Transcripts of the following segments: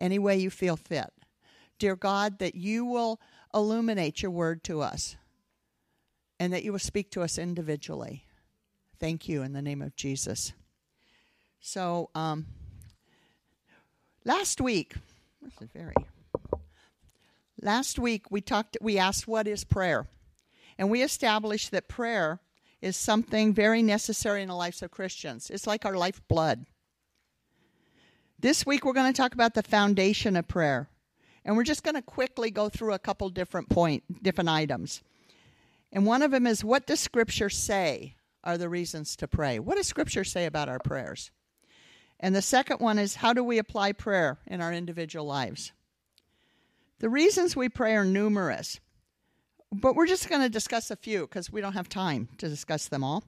any way you feel fit. Dear God, that you will illuminate your word to us and that you will speak to us individually. Thank you in the name of Jesus. So, um, last week, this is very. Last week we talked. We asked, "What is prayer?" And we established that prayer is something very necessary in the lives of Christians. It's like our lifeblood. This week we're going to talk about the foundation of prayer. And we're just going to quickly go through a couple different point different items. And one of them is what does scripture say are the reasons to pray? What does scripture say about our prayers? And the second one is how do we apply prayer in our individual lives? The reasons we pray are numerous. But we're just going to discuss a few because we don't have time to discuss them all.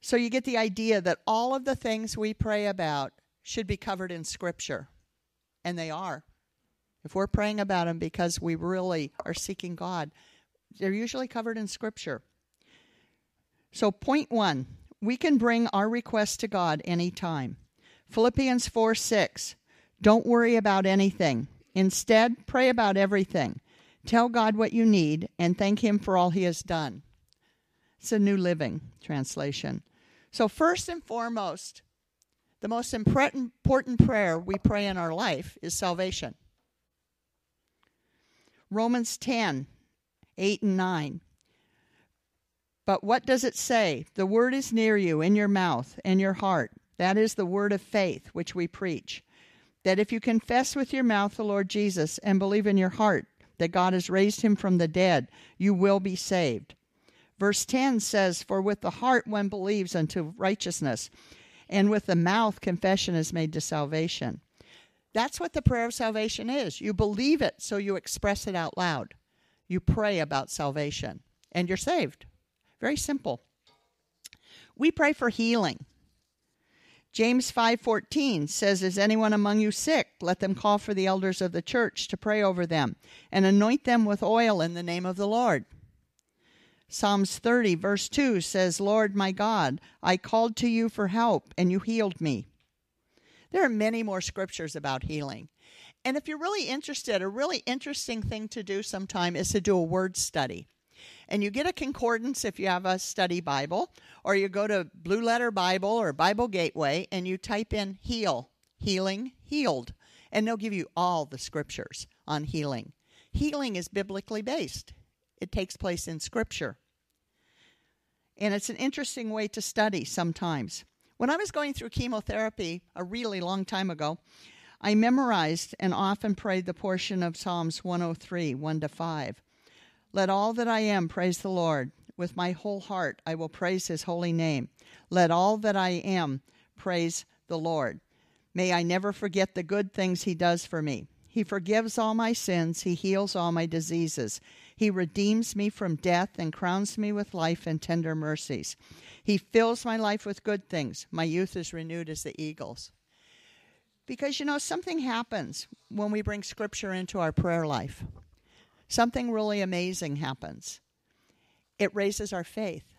So you get the idea that all of the things we pray about should be covered in Scripture. And they are. If we're praying about them because we really are seeking God, they're usually covered in Scripture. So, point one we can bring our requests to God anytime. Philippians 4 6. Don't worry about anything. Instead, pray about everything. Tell God what you need and thank Him for all He has done. It's a New Living Translation. So, first and foremost, the most important prayer we pray in our life is salvation. Romans 10 8 and 9. But what does it say? The word is near you, in your mouth and your heart. That is the word of faith which we preach. That if you confess with your mouth the Lord Jesus and believe in your heart that God has raised him from the dead, you will be saved. Verse 10 says, For with the heart one believes unto righteousness, and with the mouth confession is made to salvation. That's what the prayer of salvation is. You believe it, so you express it out loud. You pray about salvation, and you're saved. Very simple. We pray for healing. James 5:14 says is anyone among you sick let them call for the elders of the church to pray over them and anoint them with oil in the name of the Lord. Psalms 30 verse 2 says Lord my God I called to you for help and you healed me. There are many more scriptures about healing. And if you're really interested, a really interesting thing to do sometime is to do a word study and you get a concordance if you have a study Bible, or you go to Blue Letter Bible or Bible Gateway and you type in heal, healing, healed, and they'll give you all the scriptures on healing. Healing is biblically based, it takes place in Scripture. And it's an interesting way to study sometimes. When I was going through chemotherapy a really long time ago, I memorized and often prayed the portion of Psalms 103, 1 to 5. Let all that I am praise the Lord. With my whole heart I will praise his holy name. Let all that I am praise the Lord. May I never forget the good things he does for me. He forgives all my sins, he heals all my diseases. He redeems me from death and crowns me with life and tender mercies. He fills my life with good things. My youth is renewed as the eagles. Because you know, something happens when we bring scripture into our prayer life something really amazing happens. It raises our faith.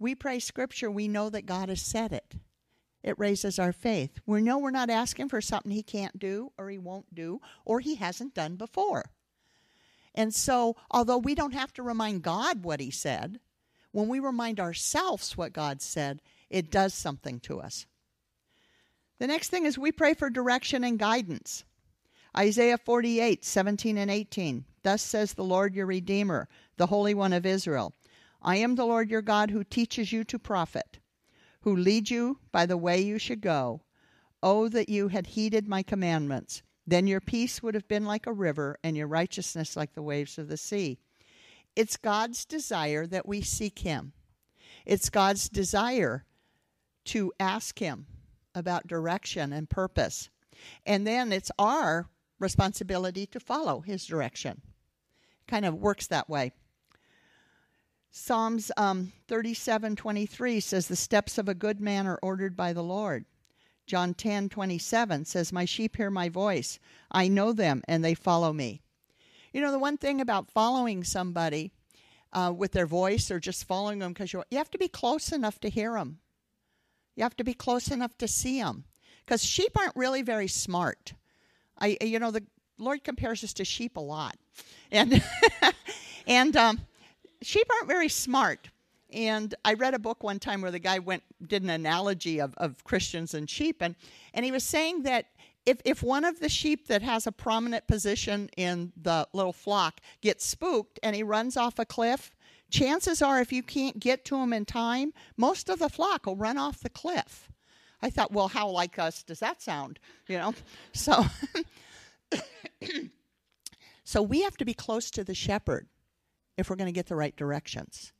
We pray scripture, we know that God has said it. It raises our faith. We know we're not asking for something he can't do or he won't do or he hasn't done before. And so, although we don't have to remind God what he said, when we remind ourselves what God said, it does something to us. The next thing is we pray for direction and guidance. Isaiah 48, 17 and 18. Thus says the Lord your Redeemer, the Holy One of Israel I am the Lord your God who teaches you to profit, who leads you by the way you should go. Oh, that you had heeded my commandments. Then your peace would have been like a river, and your righteousness like the waves of the sea. It's God's desire that we seek Him. It's God's desire to ask Him about direction and purpose. And then it's our responsibility to follow his direction. Kind of works that way. Psalms um, 37 23 says, The steps of a good man are ordered by the Lord. John 10 27 says, My sheep hear my voice. I know them and they follow me. You know, the one thing about following somebody uh, with their voice or just following them because you have to be close enough to hear them. You have to be close enough to see them because sheep aren't really very smart. I, you know, the Lord compares us to sheep a lot, and and um, sheep aren't very smart. And I read a book one time where the guy went did an analogy of, of Christians and sheep, and and he was saying that if if one of the sheep that has a prominent position in the little flock gets spooked and he runs off a cliff, chances are if you can't get to him in time, most of the flock will run off the cliff. I thought, well, how like us does that sound? You know, so. so we have to be close to the shepherd if we're going to get the right directions.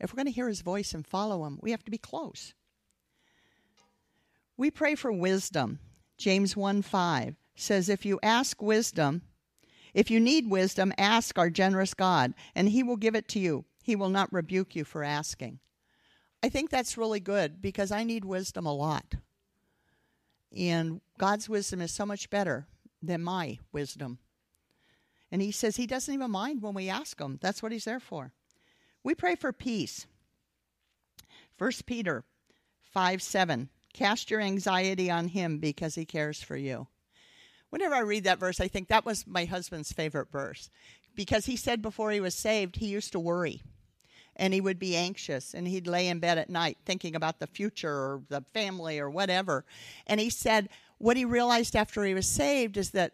If we're going to hear his voice and follow him, we have to be close. We pray for wisdom. James 1 5 says, If you ask wisdom, if you need wisdom, ask our generous God, and he will give it to you. He will not rebuke you for asking. I think that's really good because I need wisdom a lot. And God's wisdom is so much better than my wisdom. And he says he doesn't even mind when we ask him. That's what he's there for. We pray for peace. 1 Peter 5 7. Cast your anxiety on him because he cares for you. Whenever I read that verse, I think that was my husband's favorite verse because he said before he was saved, he used to worry and he would be anxious and he'd lay in bed at night thinking about the future or the family or whatever. And he said, what he realized after he was saved is that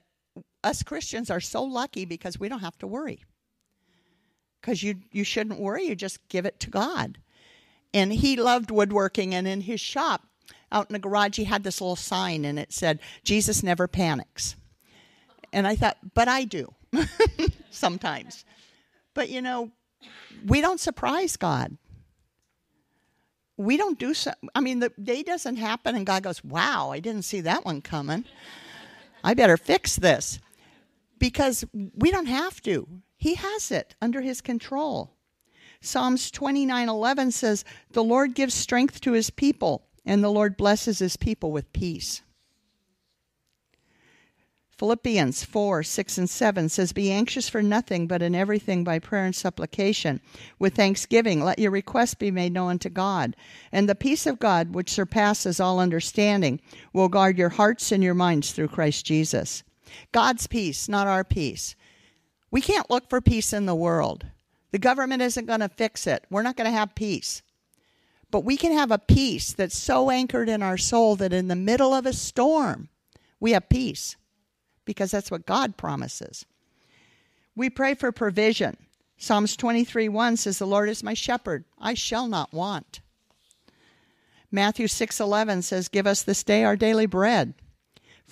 us Christians are so lucky because we don't have to worry. Because you, you shouldn't worry, you just give it to God. And he loved woodworking, and in his shop, out in the garage, he had this little sign, and it said, Jesus never panics. And I thought, but I do sometimes. But you know, we don't surprise God we don't do so. I mean, the day doesn't happen and God goes, wow, I didn't see that one coming. I better fix this. Because we don't have to. He has it under his control. Psalms 29:11 says, "The Lord gives strength to his people, and the Lord blesses his people with peace." Philippians 4 6 and 7 says, Be anxious for nothing, but in everything by prayer and supplication. With thanksgiving, let your requests be made known to God. And the peace of God, which surpasses all understanding, will guard your hearts and your minds through Christ Jesus. God's peace, not our peace. We can't look for peace in the world. The government isn't going to fix it. We're not going to have peace. But we can have a peace that's so anchored in our soul that in the middle of a storm, we have peace because that's what God promises. We pray for provision. Psalms 23 1 says, The Lord is my shepherd, I shall not want. Matthew 6 11 says, Give us this day our daily bread.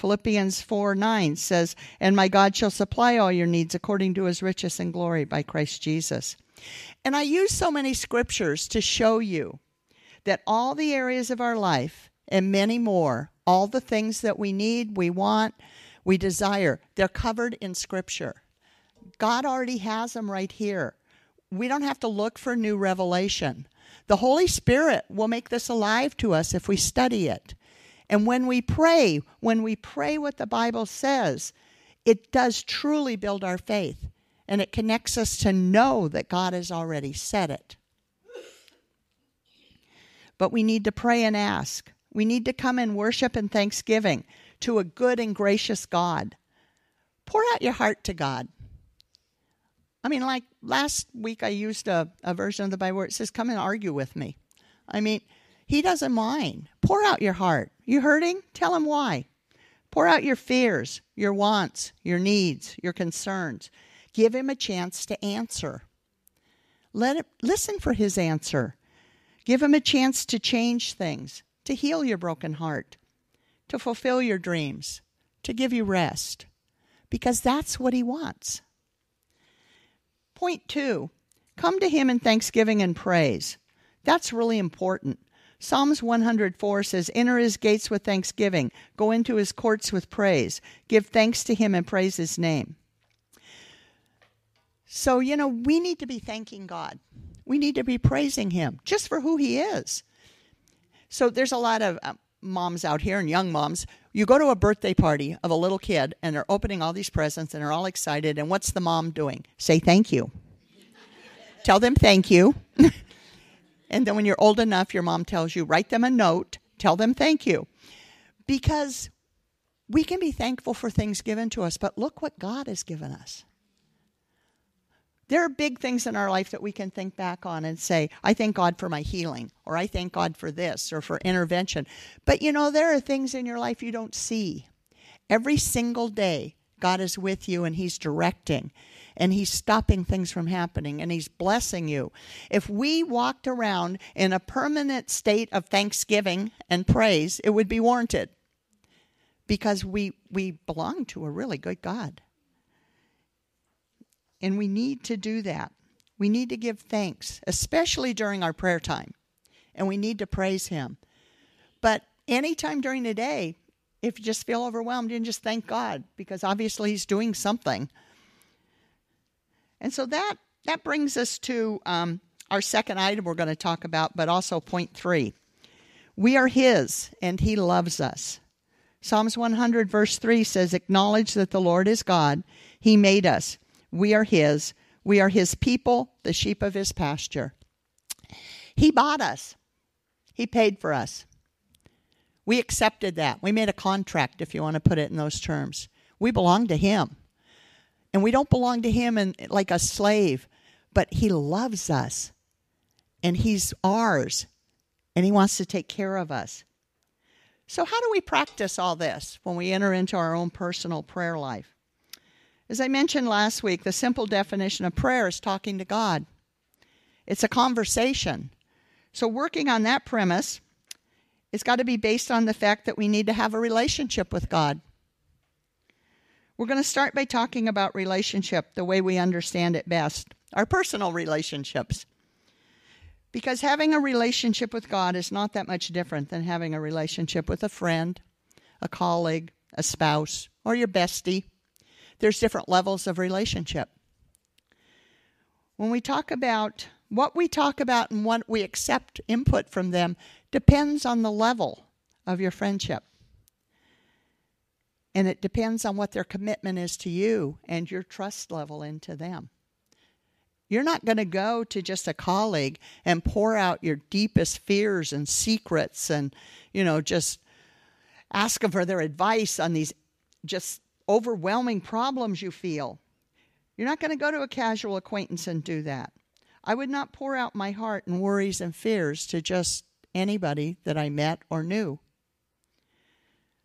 Philippians 4 9 says, And my God shall supply all your needs according to his riches and glory by Christ Jesus. And I use so many scriptures to show you that all the areas of our life and many more, all the things that we need, we want, we desire. They're covered in Scripture. God already has them right here. We don't have to look for new revelation. The Holy Spirit will make this alive to us if we study it. And when we pray, when we pray what the Bible says, it does truly build our faith and it connects us to know that God has already said it. But we need to pray and ask. We need to come in worship and thanksgiving to a good and gracious God. Pour out your heart to God. I mean, like last week, I used a, a version of the Bible where it says, Come and argue with me. I mean, He doesn't mind. Pour out your heart. You hurting? Tell Him why. Pour out your fears, your wants, your needs, your concerns. Give Him a chance to answer. Let it, listen for His answer. Give Him a chance to change things, to heal your broken heart to fulfill your dreams, to give you rest, because that's what He wants. Point two come to Him in thanksgiving and praise. That's really important. Psalms 104 says, Enter his gates with thanksgiving, go into his courts with praise, give thanks to him and praise his name. So, you know, we need to be thanking God. We need to be praising him just for who he is. So, there's a lot of um, moms out here and young moms, you go to a birthday party of a little kid and they're opening all these presents and they're all excited. And what's the mom doing? Say thank you. Tell them thank you. and then when you're old enough, your mom tells you, write them a note, tell them thank you. Because we can be thankful for things given to us, but look what God has given us. There are big things in our life that we can think back on and say, I thank God for my healing, or I thank God for this, or for intervention. But you know, there are things in your life you don't see. Every single day, God is with you and He's directing and He's stopping things from happening and He's blessing you. If we walked around in a permanent state of thanksgiving and praise, it would be warranted because we, we belong to a really good God. And we need to do that. We need to give thanks, especially during our prayer time. And we need to praise Him. But anytime during the day, if you just feel overwhelmed, and just thank God because obviously He's doing something. And so that that brings us to um, our second item we're going to talk about, but also point three. We are His, and He loves us. Psalms 100, verse 3 says, Acknowledge that the Lord is God. He made us. We are His. We are His people, the sheep of His pasture. He bought us, He paid for us. We accepted that. We made a contract, if you want to put it in those terms. We belong to Him. And we don't belong to Him in, like a slave, but He loves us. And He's ours. And He wants to take care of us. So, how do we practice all this when we enter into our own personal prayer life? As I mentioned last week, the simple definition of prayer is talking to God. It's a conversation. So, working on that premise, it's got to be based on the fact that we need to have a relationship with God. We're going to start by talking about relationship the way we understand it best our personal relationships. Because having a relationship with God is not that much different than having a relationship with a friend, a colleague, a spouse, or your bestie there's different levels of relationship. When we talk about what we talk about and what we accept input from them depends on the level of your friendship. And it depends on what their commitment is to you and your trust level into them. You're not going to go to just a colleague and pour out your deepest fears and secrets and, you know, just ask them for their advice on these just overwhelming problems you feel. You're not going to go to a casual acquaintance and do that. I would not pour out my heart and worries and fears to just anybody that I met or knew.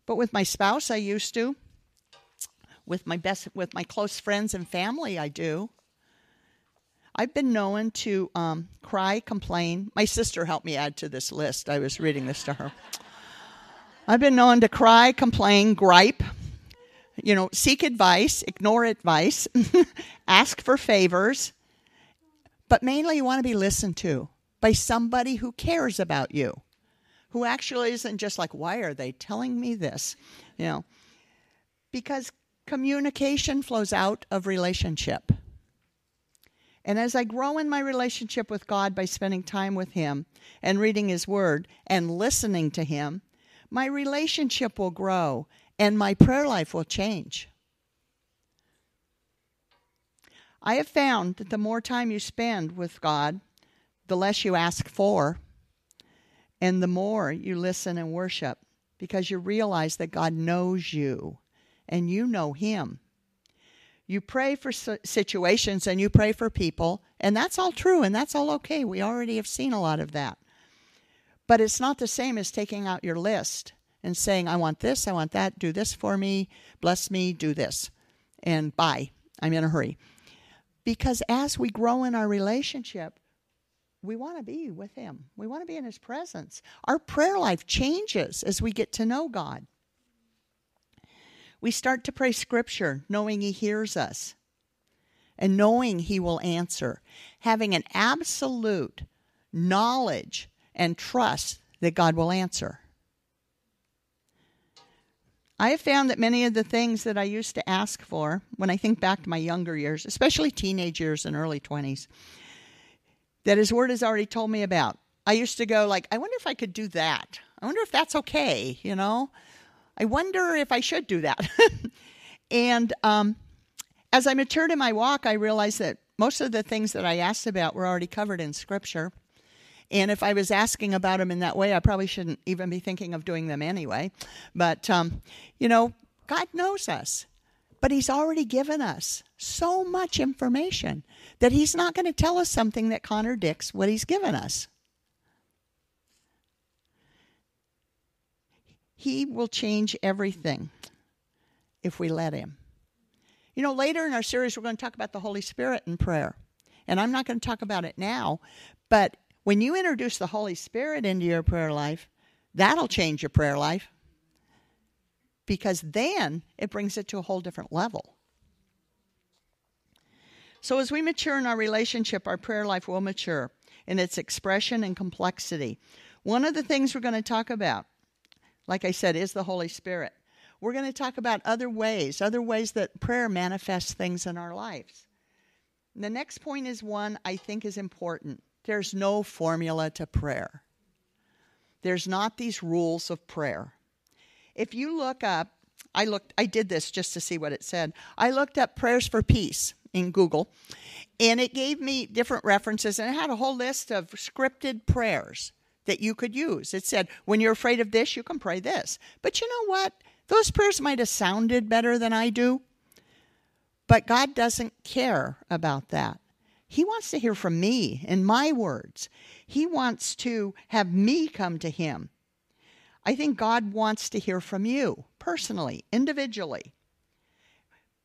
But with my spouse, I used to. With my best, with my close friends and family, I do. I've been known to um, cry, complain. My sister helped me add to this list. I was reading this to her. I've been known to cry, complain, gripe, you know, seek advice, ignore advice, ask for favors, but mainly you want to be listened to by somebody who cares about you, who actually isn't just like, why are they telling me this? You know, because communication flows out of relationship. And as I grow in my relationship with God by spending time with Him and reading His Word and listening to Him, my relationship will grow and my prayer life will change. I have found that the more time you spend with God, the less you ask for, and the more you listen and worship because you realize that God knows you and you know Him. You pray for situations and you pray for people, and that's all true and that's all okay. We already have seen a lot of that. But it's not the same as taking out your list and saying, I want this, I want that, do this for me, bless me, do this, and bye. I'm in a hurry. Because as we grow in our relationship, we want to be with Him. We want to be in His presence. Our prayer life changes as we get to know God. We start to pray Scripture knowing He hears us and knowing He will answer, having an absolute knowledge and trust that God will answer. I have found that many of the things that I used to ask for when I think back to my younger years, especially teenage years and early 20s, that His Word has already told me about. I used to go like, I wonder if I could do that. I wonder if that's okay, you know? I wonder if I should do that. and um, as I matured in my walk, I realized that most of the things that I asked about were already covered in Scripture. And if I was asking about them in that way, I probably shouldn't even be thinking of doing them anyway. But, um, you know, God knows us, but He's already given us so much information that He's not going to tell us something that contradicts what He's given us. He will change everything if we let Him. You know, later in our series, we're going to talk about the Holy Spirit in prayer. And I'm not going to talk about it now, but when you introduce the Holy Spirit into your prayer life, that'll change your prayer life because then it brings it to a whole different level. So, as we mature in our relationship, our prayer life will mature in its expression and complexity. One of the things we're going to talk about, like I said, is the Holy Spirit. We're going to talk about other ways, other ways that prayer manifests things in our lives. The next point is one I think is important. There's no formula to prayer. There's not these rules of prayer. If you look up, I looked I did this just to see what it said. I looked up prayers for peace in Google and it gave me different references and it had a whole list of scripted prayers that you could use. It said, when you're afraid of this, you can pray this. But you know what? Those prayers might have sounded better than I do. But God doesn't care about that. He wants to hear from me in my words. He wants to have me come to Him. I think God wants to hear from you personally, individually.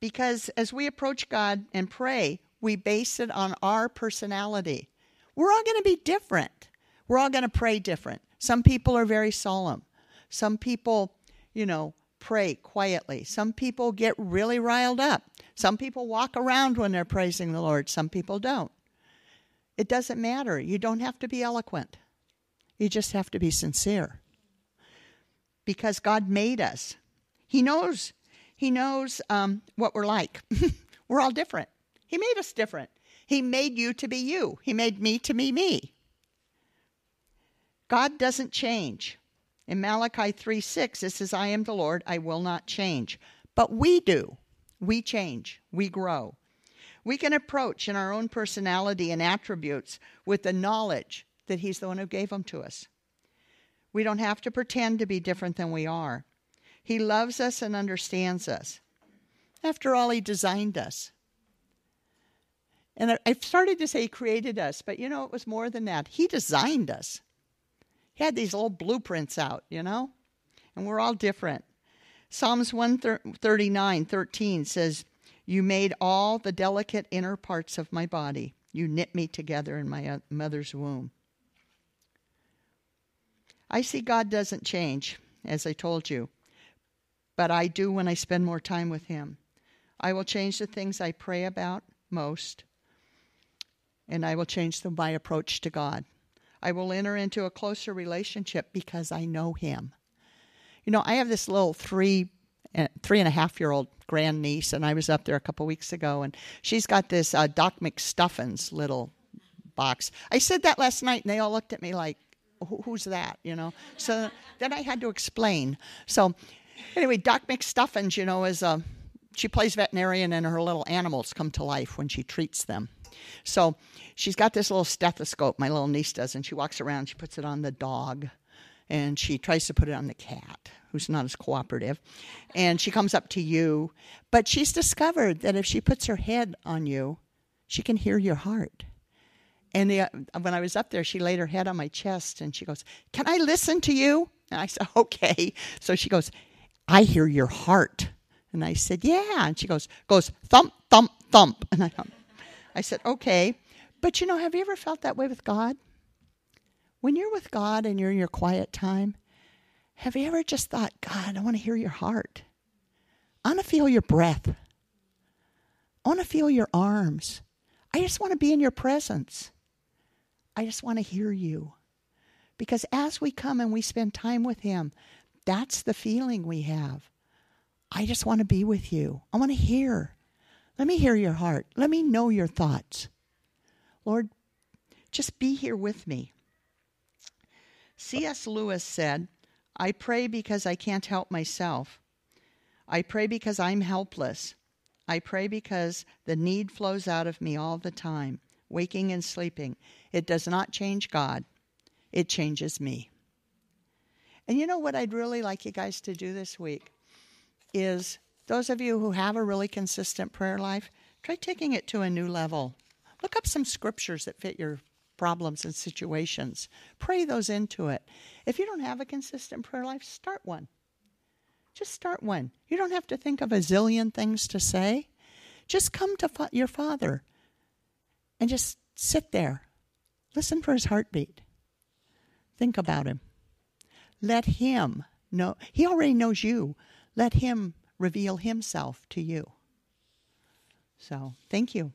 Because as we approach God and pray, we base it on our personality. We're all going to be different. We're all going to pray different. Some people are very solemn. Some people, you know, pray quietly. Some people get really riled up. Some people walk around when they're praising the Lord, some people don't. It doesn't matter. You don't have to be eloquent, you just have to be sincere. Because God made us. He knows. He knows um, what we're like. we're all different. He made us different. He made you to be you. He made me to be me. God doesn't change. In Malachi 3 6, it says, I am the Lord, I will not change. But we do we change, we grow. We can approach in our own personality and attributes with the knowledge that He's the one who gave them to us. We don't have to pretend to be different than we are. He loves us and understands us. After all, He designed us. And I've started to say He created us, but you know, it was more than that. He designed us. He had these little blueprints out, you know? And we're all different. Psalms 139 13 says, You made all the delicate inner parts of my body. You knit me together in my mother's womb. I see God doesn't change, as I told you, but I do when I spend more time with Him. I will change the things I pray about most, and I will change my approach to God. I will enter into a closer relationship because I know Him. You know, I have this little three uh, three and a half year old grandniece, and I was up there a couple weeks ago, and she's got this uh, Doc McStuffins little box. I said that last night, and they all looked at me like, "Who's that?" You know. So then I had to explain. So anyway, Doc McStuffins, you know, is a she plays veterinarian, and her little animals come to life when she treats them. So she's got this little stethoscope, my little niece does, and she walks around. She puts it on the dog and she tries to put it on the cat, who's not as cooperative. And she comes up to you. But she's discovered that if she puts her head on you, she can hear your heart. And the, uh, when I was up there, she laid her head on my chest and she goes, Can I listen to you? And I said, Okay. So she goes, I hear your heart. And I said, Yeah. And she goes, goes thump, thump, thump. And I, I said, Okay. But you know, have you ever felt that way with God? When you're with God and you're in your quiet time, have you ever just thought, God, I want to hear your heart? I want to feel your breath. I want to feel your arms. I just want to be in your presence. I just want to hear you. Because as we come and we spend time with Him, that's the feeling we have. I just want to be with you. I want to hear. Let me hear your heart. Let me know your thoughts. Lord, just be here with me. C.S. Lewis said, I pray because I can't help myself. I pray because I'm helpless. I pray because the need flows out of me all the time, waking and sleeping. It does not change God. it changes me. And you know what I'd really like you guys to do this week is those of you who have a really consistent prayer life, try taking it to a new level. Look up some scriptures that fit your problems and situations. Pray those into it. If you don't have a consistent prayer life, start one. Just start one. You don't have to think of a zillion things to say. Just come to fa- your Father and just sit there. Listen for his heartbeat. Think about him. Let him know. He already knows you. Let him reveal himself to you. So, thank you.